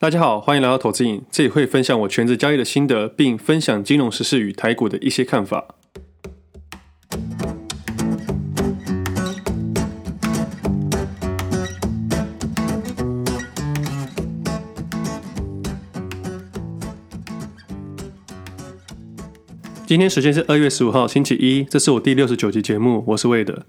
大家好，欢迎来到投资影，这里会分享我全职交易的心得，并分享金融时事与台股的一些看法。今天时间是二月十五号星期一，这是我第六十九集节目，我是魏德。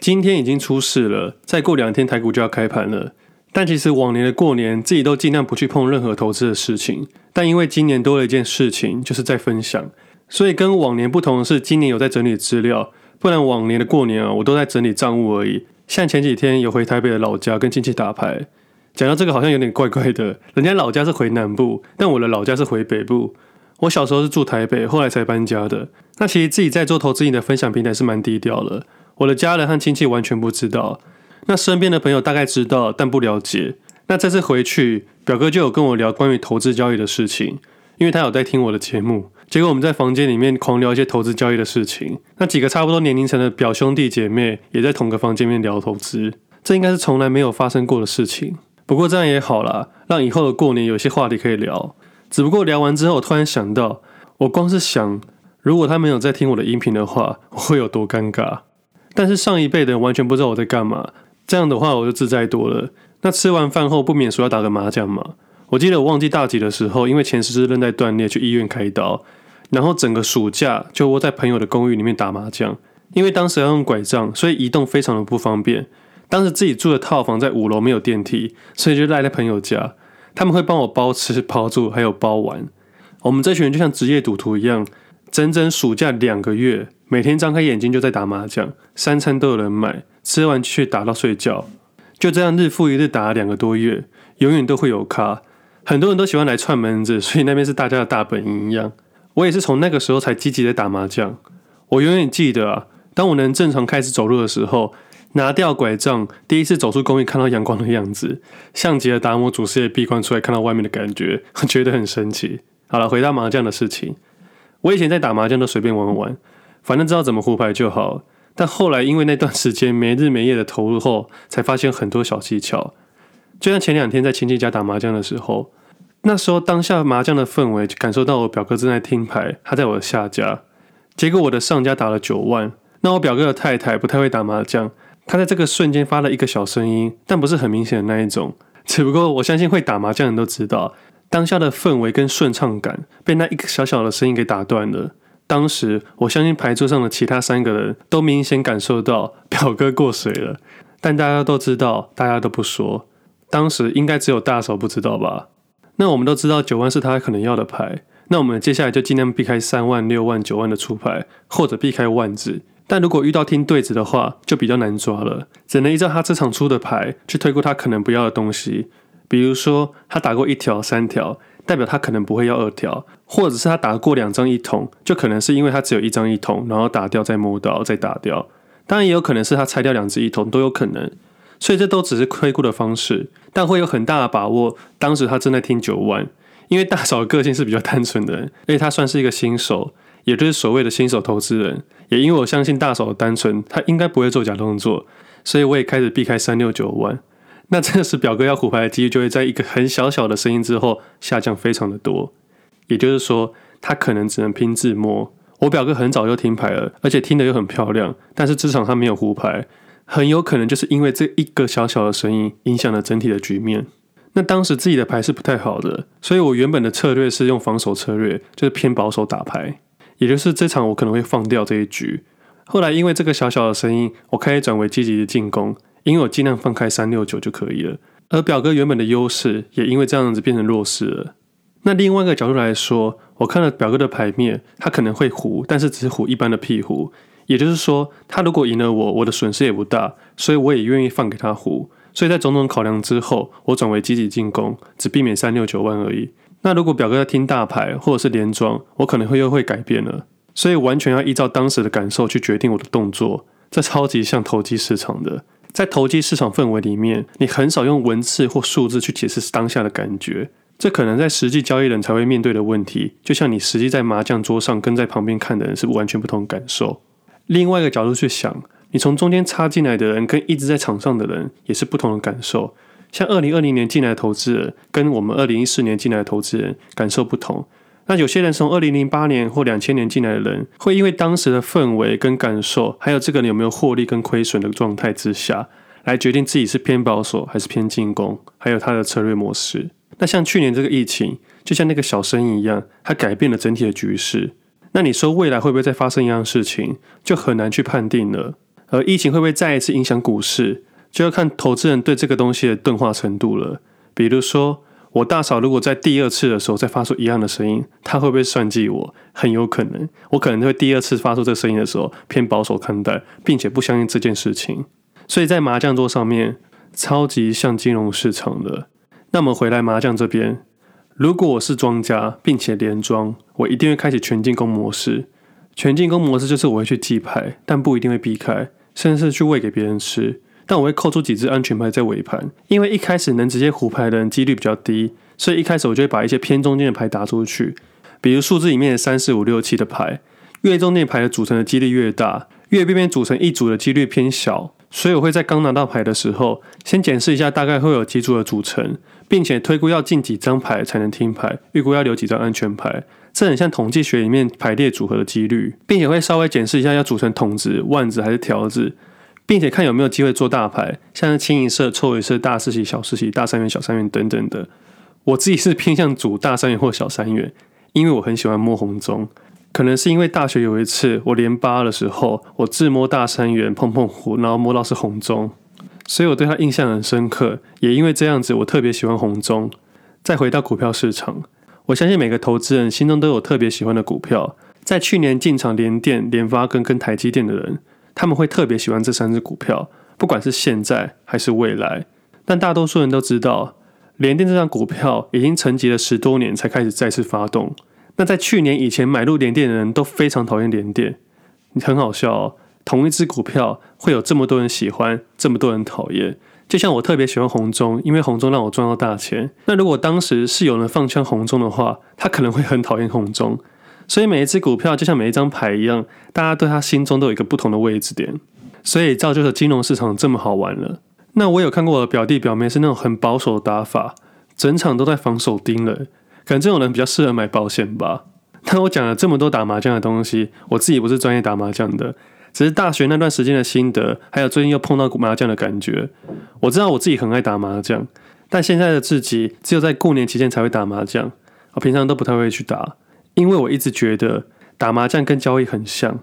今天已经出事了，再过两天台股就要开盘了。但其实往年的过年，自己都尽量不去碰任何投资的事情。但因为今年多了一件事情，就是在分享，所以跟往年不同的是，今年有在整理资料。不然往年的过年啊，我都在整理账务而已。像前几天有回台北的老家跟亲戚打牌。讲到这个好像有点怪怪的，人家老家是回南部，但我的老家是回北部。我小时候是住台北，后来才搬家的。那其实自己在做投资瘾的分享平台是蛮低调的，我的家人和亲戚完全不知道。那身边的朋友大概知道，但不了解。那这次回去，表哥就有跟我聊关于投资交易的事情，因为他有在听我的节目。结果我们在房间里面狂聊一些投资交易的事情。那几个差不多年龄层的表兄弟姐妹也在同个房间里面聊投资，这应该是从来没有发生过的事情。不过这样也好啦，让以后的过年有些话题可以聊。只不过聊完之后，我突然想到，我光是想，如果他没有在听我的音频的话，我会有多尴尬。但是上一辈的人完全不知道我在干嘛。这样的话，我就自在多了。那吃完饭后不免说要打个麻将嘛。我记得我忘记大几的时候，因为前十字韧带断裂去医院开刀，然后整个暑假就窝在朋友的公寓里面打麻将。因为当时要用拐杖，所以移动非常的不方便。当时自己住的套房在五楼，没有电梯，所以就赖在朋友家。他们会帮我包吃、包住，还有包玩。我们这群人就像职业赌徒一样，整整暑假两个月，每天张开眼睛就在打麻将，三餐都有人买。吃完去打到睡觉，就这样日复一日打了两个多月，永远都会有咖。很多人都喜欢来串门子，所以那边是大家的大本营一样。我也是从那个时候才积极的打麻将。我永远记得啊，当我能正常开始走路的时候，拿掉拐杖，第一次走出公寓看到阳光的样子，像极了达摩祖师爷闭关出来看到外面的感觉，觉得很神奇。好了，回到麻将的事情，我以前在打麻将都随便玩玩，反正知道怎么胡牌就好。但后来因为那段时间没日没夜的投入后，才发现很多小技巧。就像前两天在亲戚家打麻将的时候，那时候当下麻将的氛围，就感受到我表哥正在听牌，他在我的下家。结果我的上家打了九万，那我表哥的太太不太会打麻将，他在这个瞬间发了一个小声音，但不是很明显的那一种。只不过我相信会打麻将的人都知道，当下的氛围跟顺畅感被那一个小小的声音给打断了。当时，我相信牌桌上的其他三个人都明显感受到表哥过水了，但大家都知道，大家都不说。当时应该只有大手不知道吧？那我们都知道九万是他可能要的牌，那我们接下来就尽量避开三万、六万、九万的出牌，或者避开万字。但如果遇到听对子的话，就比较难抓了，只能依照他这场出的牌去推估他可能不要的东西。比如说，他打过一条、三条。代表他可能不会要二条，或者是他打过两张一筒，就可能是因为他只有一张一筒，然后打掉再摸到再打掉。当然也有可能是他拆掉两只一筒，都有可能。所以这都只是推估的方式，但会有很大的把握。当时他正在听九万，因为大嫂个性是比较单纯的人，而且他算是一个新手，也就是所谓的新手投资人。也因为我相信大嫂的单纯，他应该不会做假动作，所以我也开始避开三六九万。那这时表哥要胡牌的几率就会在一个很小小的声音之后下降非常的多，也就是说他可能只能拼自摸。我表哥很早就听牌了，而且听得又很漂亮，但是这场他没有胡牌，很有可能就是因为这一个小小的声音影响了整体的局面。那当时自己的牌是不太好的，所以我原本的策略是用防守策略，就是偏保守打牌，也就是这场我可能会放掉这一局。后来因为这个小小的声音，我开始转为积极的进攻。因为我尽量放开三六九就可以了，而表哥原本的优势也因为这样子变成弱势了。那另外一个角度来说，我看了表哥的牌面，他可能会胡，但是只是胡一般的屁胡，也就是说，他如果赢了我，我的损失也不大，所以我也愿意放给他胡。所以在种种考量之后，我转为积极进攻，只避免三六九万而已。那如果表哥要听大牌或者是连庄，我可能会又会改变了。所以完全要依照当时的感受去决定我的动作，这超级像投机市场的。在投机市场氛围里面，你很少用文字或数字去解释当下的感觉，这可能在实际交易人才会面对的问题。就像你实际在麻将桌上跟在旁边看的人是完全不同感受。另外一个角度去想，你从中间插进来的人跟一直在场上的人也是不同的感受。像二零二零年进来的投资人，跟我们二零一四年进来的投资人感受不同。那有些人从二零零八年或两千年进来的人，会因为当时的氛围跟感受，还有这个人有没有获利跟亏损的状态之下，来决定自己是偏保守还是偏进攻，还有他的策略模式。那像去年这个疫情，就像那个小生意一样，它改变了整体的局势。那你说未来会不会再发生一样的事情，就很难去判定了。而疫情会不会再一次影响股市？就要看投资人对这个东西的钝化程度了。比如说，我大嫂如果在第二次的时候再发出一样的声音，她会不会算计我？很有可能，我可能会第二次发出这个声音的时候偏保守看待，并且不相信这件事情。所以在麻将桌上面，超级像金融市场的。那么回来麻将这边，如果我是庄家，并且连庄，我一定会开启全进攻模式。全进攻模式就是我会去记牌，但不一定会避开，甚至是去喂给别人吃。但我会扣出几只安全牌在尾盘，因为一开始能直接胡牌的人几率比较低，所以一开始我就会把一些偏中间的牌打出去，比如数字里面的三四五六七的牌，越中间牌的组成的几率越大，越边边组成一组的几率偏小，所以我会在刚拿到牌的时候，先检视一下大概会有几组的组成，并且推估要进几张牌才能听牌，预估要留几张安全牌，这很像统计学里面排列组合的几率，并且会稍微检视一下要组成筒子、万子还是条子。并且看有没有机会做大牌，像是清一色、凑一色、大四喜、小四喜、大三元、小三元等等的。我自己是偏向组大三元或小三元，因为我很喜欢摸红中。可能是因为大学有一次我连八的时候，我自摸大三元碰碰胡，然后摸到是红中，所以我对他印象很深刻。也因为这样子，我特别喜欢红中。再回到股票市场，我相信每个投资人心中都有特别喜欢的股票。在去年进场联电、联发跟跟台积电的人。他们会特别喜欢这三只股票，不管是现在还是未来。但大多数人都知道，联电这张股票已经沉寂了十多年才开始再次发动。那在去年以前买入联电的人都非常讨厌联电，你很好笑哦，同一只股票会有这么多人喜欢，这么多人讨厌。就像我特别喜欢红中，因为红中让我赚到大钱。那如果当时是有人放枪红中的话，他可能会很讨厌红中。所以每一只股票就像每一张牌一样，大家对他心中都有一个不同的位置点，所以造就了金融市场这么好玩了。那我有看过我的表弟表妹是那种很保守的打法，整场都在防守盯人，可能这种人比较适合买保险吧。那我讲了这么多打麻将的东西，我自己不是专业打麻将的，只是大学那段时间的心得，还有最近又碰到麻将的感觉。我知道我自己很爱打麻将，但现在的自己只有在过年期间才会打麻将，我平常都不太会去打。因为我一直觉得打麻将跟交易很像，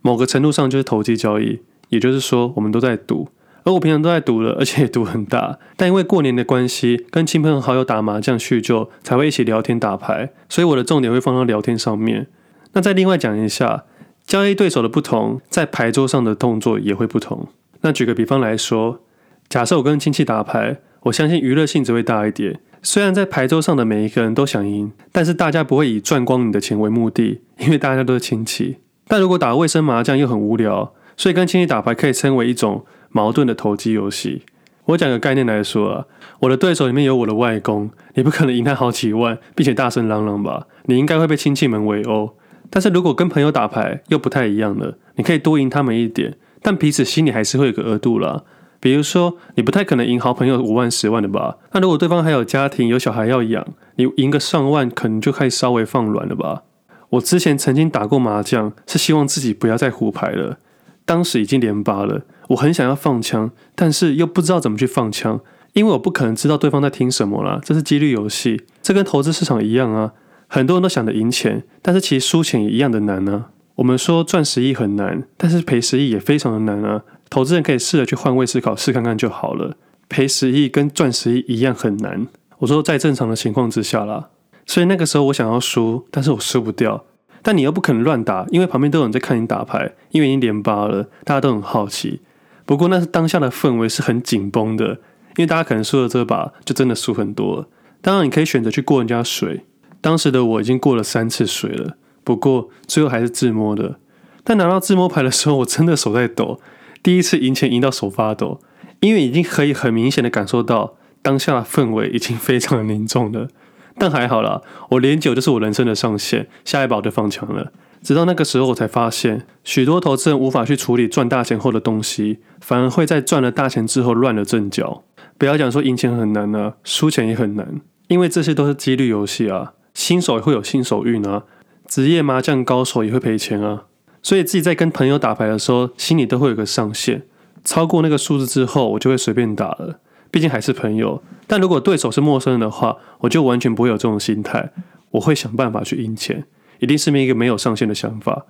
某个程度上就是投机交易，也就是说我们都在赌，而我平常都在赌了，而且也赌很大。但因为过年的关系，跟亲朋好友打麻将叙旧，才会一起聊天打牌，所以我的重点会放到聊天上面。那再另外讲一下，交易对手的不同，在牌桌上的动作也会不同。那举个比方来说，假设我跟亲戚打牌，我相信娱乐性质会大一点。虽然在牌桌上的每一个人都想赢，但是大家不会以赚光你的钱为目的，因为大家都是亲戚。但如果打卫生麻将又很无聊，所以跟亲戚打牌可以称为一种矛盾的投机游戏。我讲个概念来说啊，我的对手里面有我的外公，你不可能赢他好几万，并且大声嚷嚷吧？你应该会被亲戚们围殴。但是如果跟朋友打牌又不太一样了，你可以多赢他们一点，但彼此心里还是会有个额度啦。比如说，你不太可能赢好朋友五万、十万的吧？那如果对方还有家庭、有小孩要养，你赢个上万，可能就可以稍微放软了吧？我之前曾经打过麻将，是希望自己不要再胡牌了。当时已经连八了，我很想要放枪，但是又不知道怎么去放枪，因为我不可能知道对方在听什么啦。这是几率游戏，这跟投资市场一样啊。很多人都想着赢钱，但是其实输钱也一样的难呢、啊。我们说赚十亿很难，但是赔十亿也非常的难啊。投资人可以试着去换位思考，试看看就好了。赔十亿跟赚十亿一样很难。我说在正常的情况之下啦，所以那个时候我想要输，但是我输不掉。但你又不可能乱打，因为旁边都有人在看你打牌，因为已经连八了，大家都很好奇。不过那是当下的氛围是很紧绷的，因为大家可能输了这把就真的输很多。当然你可以选择去过人家水，当时的我已经过了三次水了，不过最后还是自摸的。但拿到自摸牌的时候，我真的手在抖。第一次赢钱赢到手发抖，因为已经可以很明显的感受到当下的氛围已经非常的凝重了。但还好啦，我连九就是我人生的上限，下一把我就放枪了。直到那个时候，我才发现许多投资人无法去处理赚大钱后的东西，反而会在赚了大钱之后乱了阵脚。不要讲说赢钱很难呢、啊，输钱也很难，因为这些都是几率游戏啊。新手也会有新手运啊，职业麻将高手也会赔钱啊。所以自己在跟朋友打牌的时候，心里都会有个上限，超过那个数字之后，我就会随便打了。毕竟还是朋友。但如果对手是陌生人的话，我就完全不会有这种心态，我会想办法去赢钱，一定是一个没有上限的想法。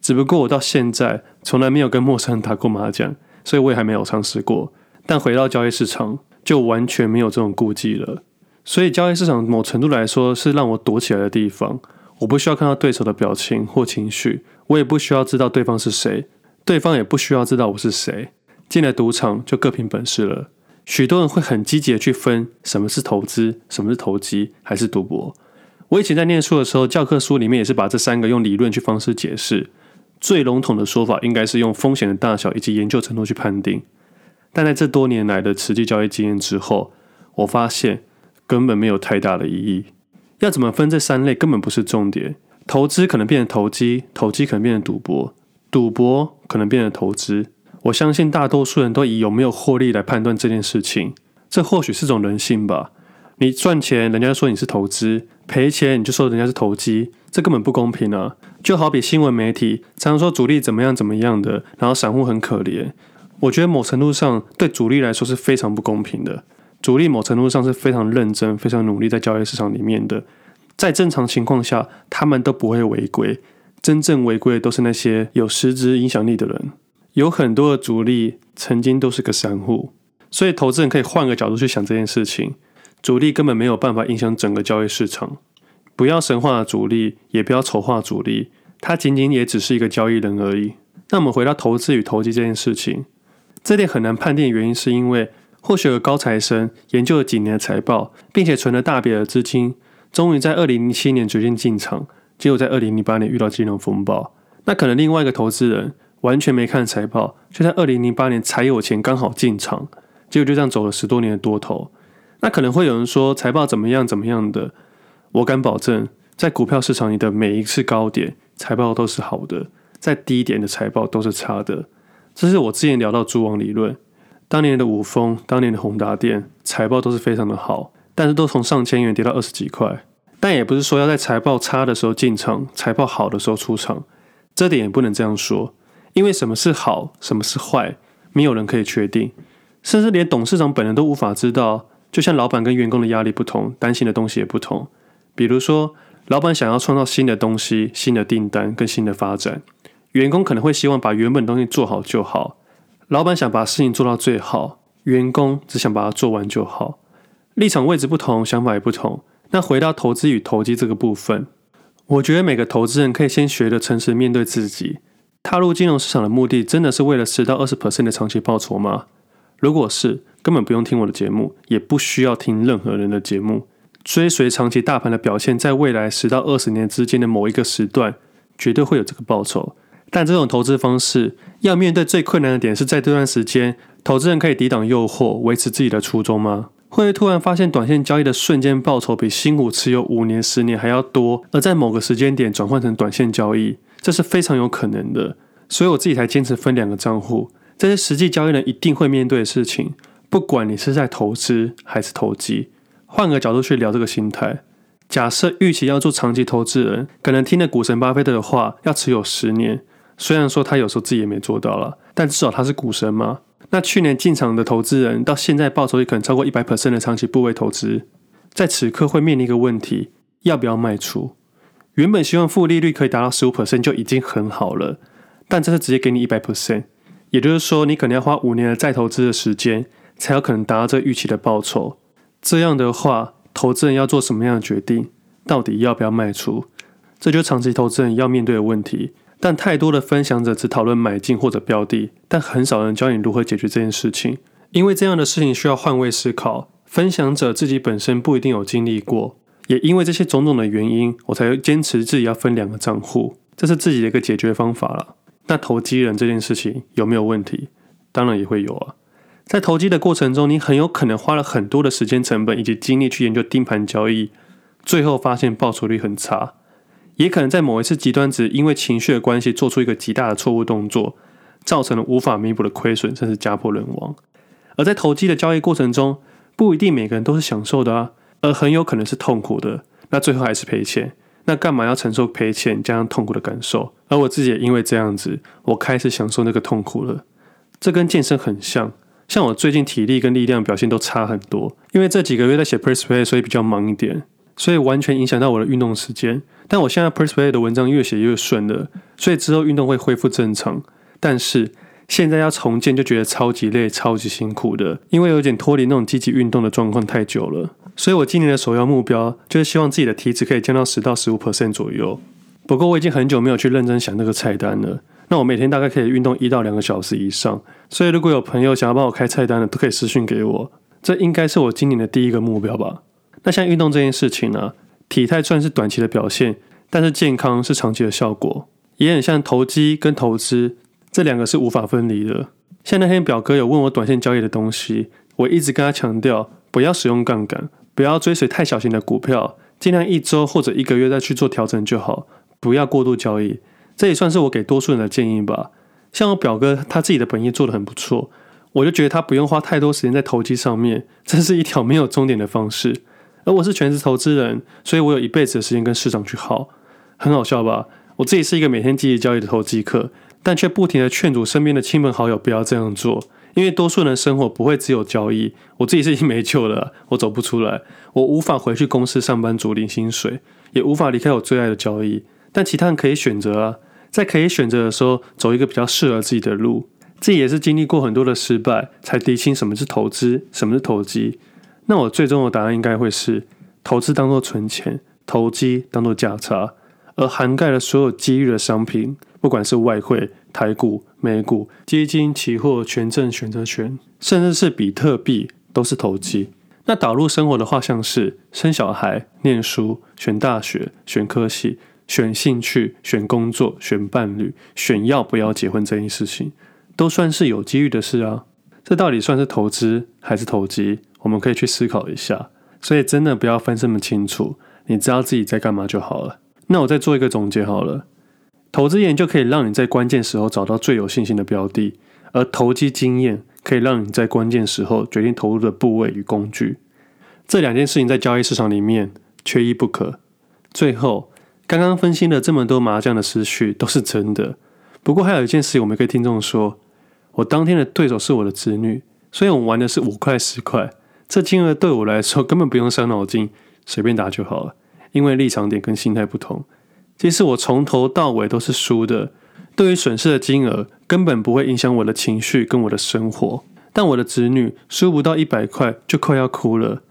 只不过我到现在从来没有跟陌生人打过麻将，所以我也还没有尝试过。但回到交易市场，就完全没有这种顾忌了。所以交易市场某程度来说是让我躲起来的地方。我不需要看到对手的表情或情绪，我也不需要知道对方是谁，对方也不需要知道我是谁。进了赌场就各凭本事了。许多人会很积极的去分什么是投资，什么是投机，还是赌博。我以前在念书的时候，教科书里面也是把这三个用理论去方式解释。最笼统的说法应该是用风险的大小以及研究程度去判定。但在这多年来的实际交易经验之后，我发现根本没有太大的意义。要怎么分这三类根本不是重点。投资可能变成投机，投机可能变成赌博，赌博可能变成投资。我相信大多数人都以有没有获利来判断这件事情，这或许是种人性吧。你赚钱，人家说你是投资；赔钱，你就说人家是投机，这根本不公平啊！就好比新闻媒体常说主力怎么样怎么样的，然后散户很可怜。我觉得某程度上对主力来说是非常不公平的。主力某程度上是非常认真、非常努力在交易市场里面的，在正常情况下，他们都不会违规。真正违规的都是那些有实质影响力的人。有很多的主力曾经都是个散户，所以投资人可以换个角度去想这件事情。主力根本没有办法影响整个交易市场。不要神化主力，也不要丑化主力，他仅仅也只是一个交易人而已。那我们回到投资与投机这件事情，这点很难判定原因是因为，或许有高材生研究了几年的财报，并且存了大笔的资金，终于在二零零七年决定进场，结果在二零零八年遇到金融风暴。那可能另外一个投资人。完全没看财报，就在二零零八年才有钱刚好进场，结果就这样走了十多年的多头。那可能会有人说财报怎么样怎么样的，我敢保证，在股票市场里的每一次高点财报都是好的，在低点的财报都是差的。这是我之前聊到蛛网理论，当年的五丰、当年的宏达电财报都是非常的好，但是都从上千元跌到二十几块。但也不是说要在财报差的时候进场，财报好的时候出场，这点也不能这样说。因为什么是好，什么是坏，没有人可以确定，甚至连董事长本人都无法知道。就像老板跟员工的压力不同，担心的东西也不同。比如说，老板想要创造新的东西、新的订单跟新的发展，员工可能会希望把原本东西做好就好。老板想把事情做到最好，员工只想把它做完就好。立场位置不同，想法也不同。那回到投资与投机这个部分，我觉得每个投资人可以先学着诚实面对自己。踏入金融市场的目的真的是为了十到二十 percent 的长期报酬吗？如果是，根本不用听我的节目，也不需要听任何人的节目。追随长期大盘的表现，在未来十到二十年之间的某一个时段，绝对会有这个报酬。但这种投资方式要面对最困难的点是在这段时间，投资人可以抵挡诱惑，维持自己的初衷吗？会突然发现短线交易的瞬间报酬比辛苦持有五年、十年还要多，而在某个时间点转换成短线交易。这是非常有可能的，所以我自己才坚持分两个账户。这是实际交易人一定会面对的事情，不管你是在投资还是投机。换个角度去聊这个心态，假设预期要做长期投资人，可能听了股神巴菲特的话，要持有十年。虽然说他有时候自己也没做到了，但至少他是股神嘛。那去年进场的投资人，到现在报酬也可能超过一百 percent 的长期部位投资，在此刻会面临一个问题：要不要卖出？原本希望负利率可以达到十五 percent 就已经很好了，但这是直接给你一百 percent，也就是说你可能要花五年的再投资的时间，才有可能达到这预期的报酬。这样的话，投资人要做什么样的决定？到底要不要卖出？这就是长期投资人要面对的问题。但太多的分享者只讨论买进或者标的，但很少人教你如何解决这件事情，因为这样的事情需要换位思考。分享者自己本身不一定有经历过。也因为这些种种的原因，我才坚持自己要分两个账户，这是自己的一个解决方法了。那投机人这件事情有没有问题？当然也会有啊。在投机的过程中，你很有可能花了很多的时间成本以及精力去研究盯盘交易，最后发现报酬率很差。也可能在某一次极端值，因为情绪的关系，做出一个极大的错误动作，造成了无法弥补的亏损，甚至家破人亡。而在投机的交易过程中，不一定每个人都是享受的啊，而很有可能是痛苦的，那最后还是赔钱。那干嘛要承受赔钱加上痛苦的感受？而我自己也因为这样子，我开始享受那个痛苦了。这跟健身很像，像我最近体力跟力量表现都差很多，因为这几个月在写 Press Play，所以比较忙一点，所以完全影响到我的运动时间。但我现在 Press Play 的文章越写越顺了，所以之后运动会恢复正常。但是现在要重建就觉得超级累、超级辛苦的，因为有点脱离那种积极运动的状况太久了。所以我今年的首要目标就是希望自己的体脂可以降到十到十五 percent 左右。不过我已经很久没有去认真想那个菜单了。那我每天大概可以运动一到两个小时以上。所以如果有朋友想要帮我开菜单的，都可以私信给我。这应该是我今年的第一个目标吧。那像运动这件事情呢、体态算是短期的表现，但是健康是长期的效果，也很像投机跟投资这两个是无法分离的。像那天表哥有问我短线交易的东西，我一直跟他强调不要使用杠杆。不要追随太小型的股票，尽量一周或者一个月再去做调整就好，不要过度交易。这也算是我给多数人的建议吧。像我表哥，他自己的本业做得很不错，我就觉得他不用花太多时间在投机上面，这是一条没有终点的方式。而我是全职投资人，所以我有一辈子的时间跟市场去耗，很好笑吧？我自己是一个每天积极交易的投机客，但却不停地劝阻身边的亲朋好友不要这样做。因为多数人生活不会只有交易，我自己是已经没救了，我走不出来，我无法回去公司上班族领薪水，也无法离开我最爱的交易。但其他人可以选择啊，在可以选择的时候，走一个比较适合自己的路。自己也是经历过很多的失败，才厘清什么是投资，什么是投机。那我最终的答案应该会是：投资当做存钱，投机当做价差，而涵盖了所有机遇的商品，不管是外汇。台股、美股、基金、期货、权证、选择权，甚至是比特币，都是投机。那导入生活的话，像是生小孩、念书、选大学、选科系、选兴趣、选工作、选伴侣、选要不要结婚这件事情，都算是有机遇的事啊。这到底算是投资还是投机？我们可以去思考一下。所以真的不要分这么清楚，你知道自己在干嘛就好了。那我再做一个总结好了。投资研究可以让你在关键时候找到最有信心的标的，而投机经验可以让你在关键时候决定投入的部位与工具。这两件事情在交易市场里面缺一不可。最后，刚刚分析了这么多麻将的思绪都是真的。不过还有一件事，我们可以听众说，我当天的对手是我的子女，所以我们玩的是五块十块，这金额对我来说根本不用伤脑筋，随便打就好了，因为立场点跟心态不同。其实我从头到尾都是输的，对于损失的金额根本不会影响我的情绪跟我的生活。但我的子女输不到一百块就快要哭了。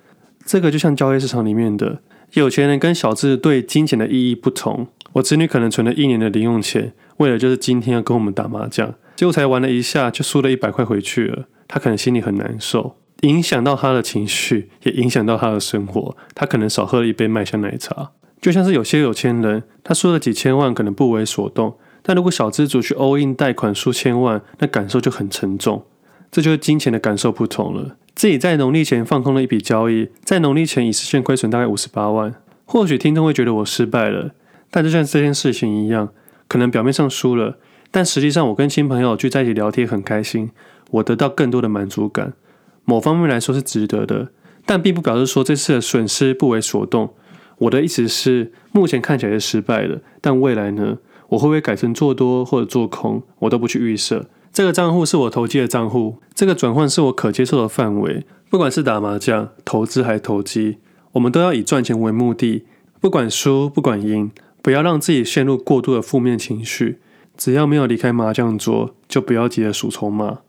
这个就像交易市场里面的有钱人跟小资对金钱的意义不同。我子女可能存了一年的零用钱，为了就是今天要跟我们打麻将，结果才玩了一下就输了一百块回去了。他可能心里很难受，影响到他的情绪，也影响到他的生活。他可能少喝了一杯麦香奶茶。就像是有些有钱人，他输了几千万，可能不为所动；但如果小资族去 all in 贷款数千万，那感受就很沉重。这就是金钱的感受不同了。自己在农历前放空了一笔交易，在农历前已实现亏损大概五十八万。或许听众会觉得我失败了，但就像这件事情一样，可能表面上输了，但实际上我跟亲朋友聚在一起聊天很开心，我得到更多的满足感。某方面来说是值得的，但并不表示说这次的损失不为所动。我的意思是，目前看起来是失败的，但未来呢？我会不会改成做多或者做空？我都不去预设。这个账户是我投机的账户，这个转换是我可接受的范围。不管是打麻将、投资还是投机，我们都要以赚钱为目的。不管输不管赢，不要让自己陷入过度的负面情绪。只要没有离开麻将桌，就不要急着数筹码。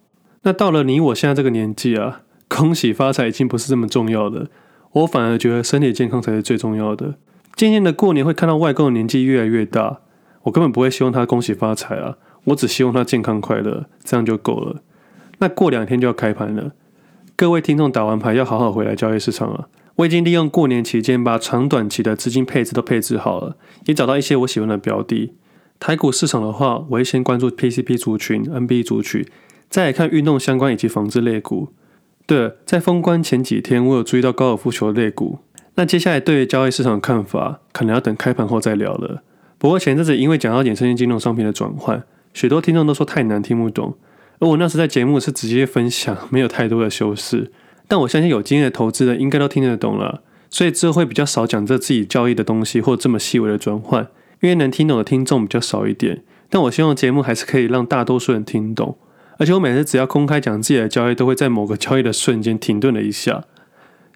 那到了你我现在这个年纪啊，恭喜发财已经不是这么重要的。我反而觉得身体健康才是最重要的。渐渐的过年会看到外公的年纪越来越大，我根本不会希望他恭喜发财啊，我只希望他健康快乐，这样就够了。那过两天就要开盘了，各位听众打完牌要好好回来交易市场了。我已经利用过年期间把长短期的资金配置都配置好了，也找到一些我喜欢的标的。台股市场的话，我会先关注 PCB 族群、NB 族群，再来看运动相关以及纺织类股。对了，在封关前几天，我有注意到高尔夫球类股。那接下来对交易市场的看法，可能要等开盘后再聊了。不过前阵子因为讲到衍生性金融商品的转换，许多听众都说太难听不懂，而我那时在节目是直接分享，没有太多的修饰。但我相信有经验的投资人应该都听得懂了，所以之后会比较少讲这自己交易的东西或这么细微的转换，因为能听懂的听众比较少一点。但我希望节目还是可以让大多数人听懂，而且我每次只要公开讲自己的交易，都会在某个交易的瞬间停顿了一下。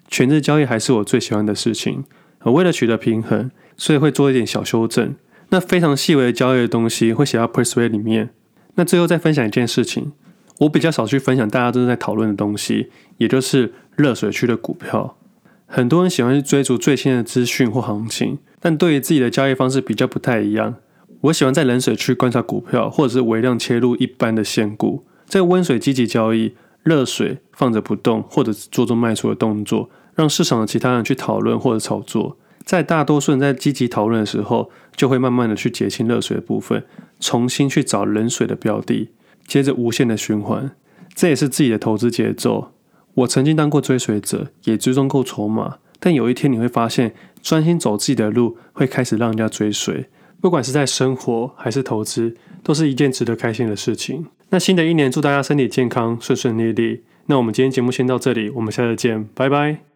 全日交易还是我最喜欢的事情，而为了取得平衡，所以会做一点小修正。那非常细微的交易的东西会写到 Persuade 里面。那最后再分享一件事情，我比较少去分享大家都在讨论的东西，也就是热水区的股票。很多人喜欢去追逐最新的资讯或行情，但对于自己的交易方式比较不太一样。我喜欢在冷水区观察股票，或者是微量切入一般的现股，在温水积极交易，热水放着不动，或者做做卖出的动作。让市场的其他人去讨论或者炒作，在大多数人在积极讨论的时候，就会慢慢的去减轻热水的部分，重新去找冷水的标的，接着无限的循环。这也是自己的投资节奏。我曾经当过追随者，也追踪过筹码，但有一天你会发现，专心走自己的路，会开始让人家追随。不管是在生活还是投资，都是一件值得开心的事情。那新的一年，祝大家身体健康，顺顺利利。那我们今天节目先到这里，我们下次见，拜拜。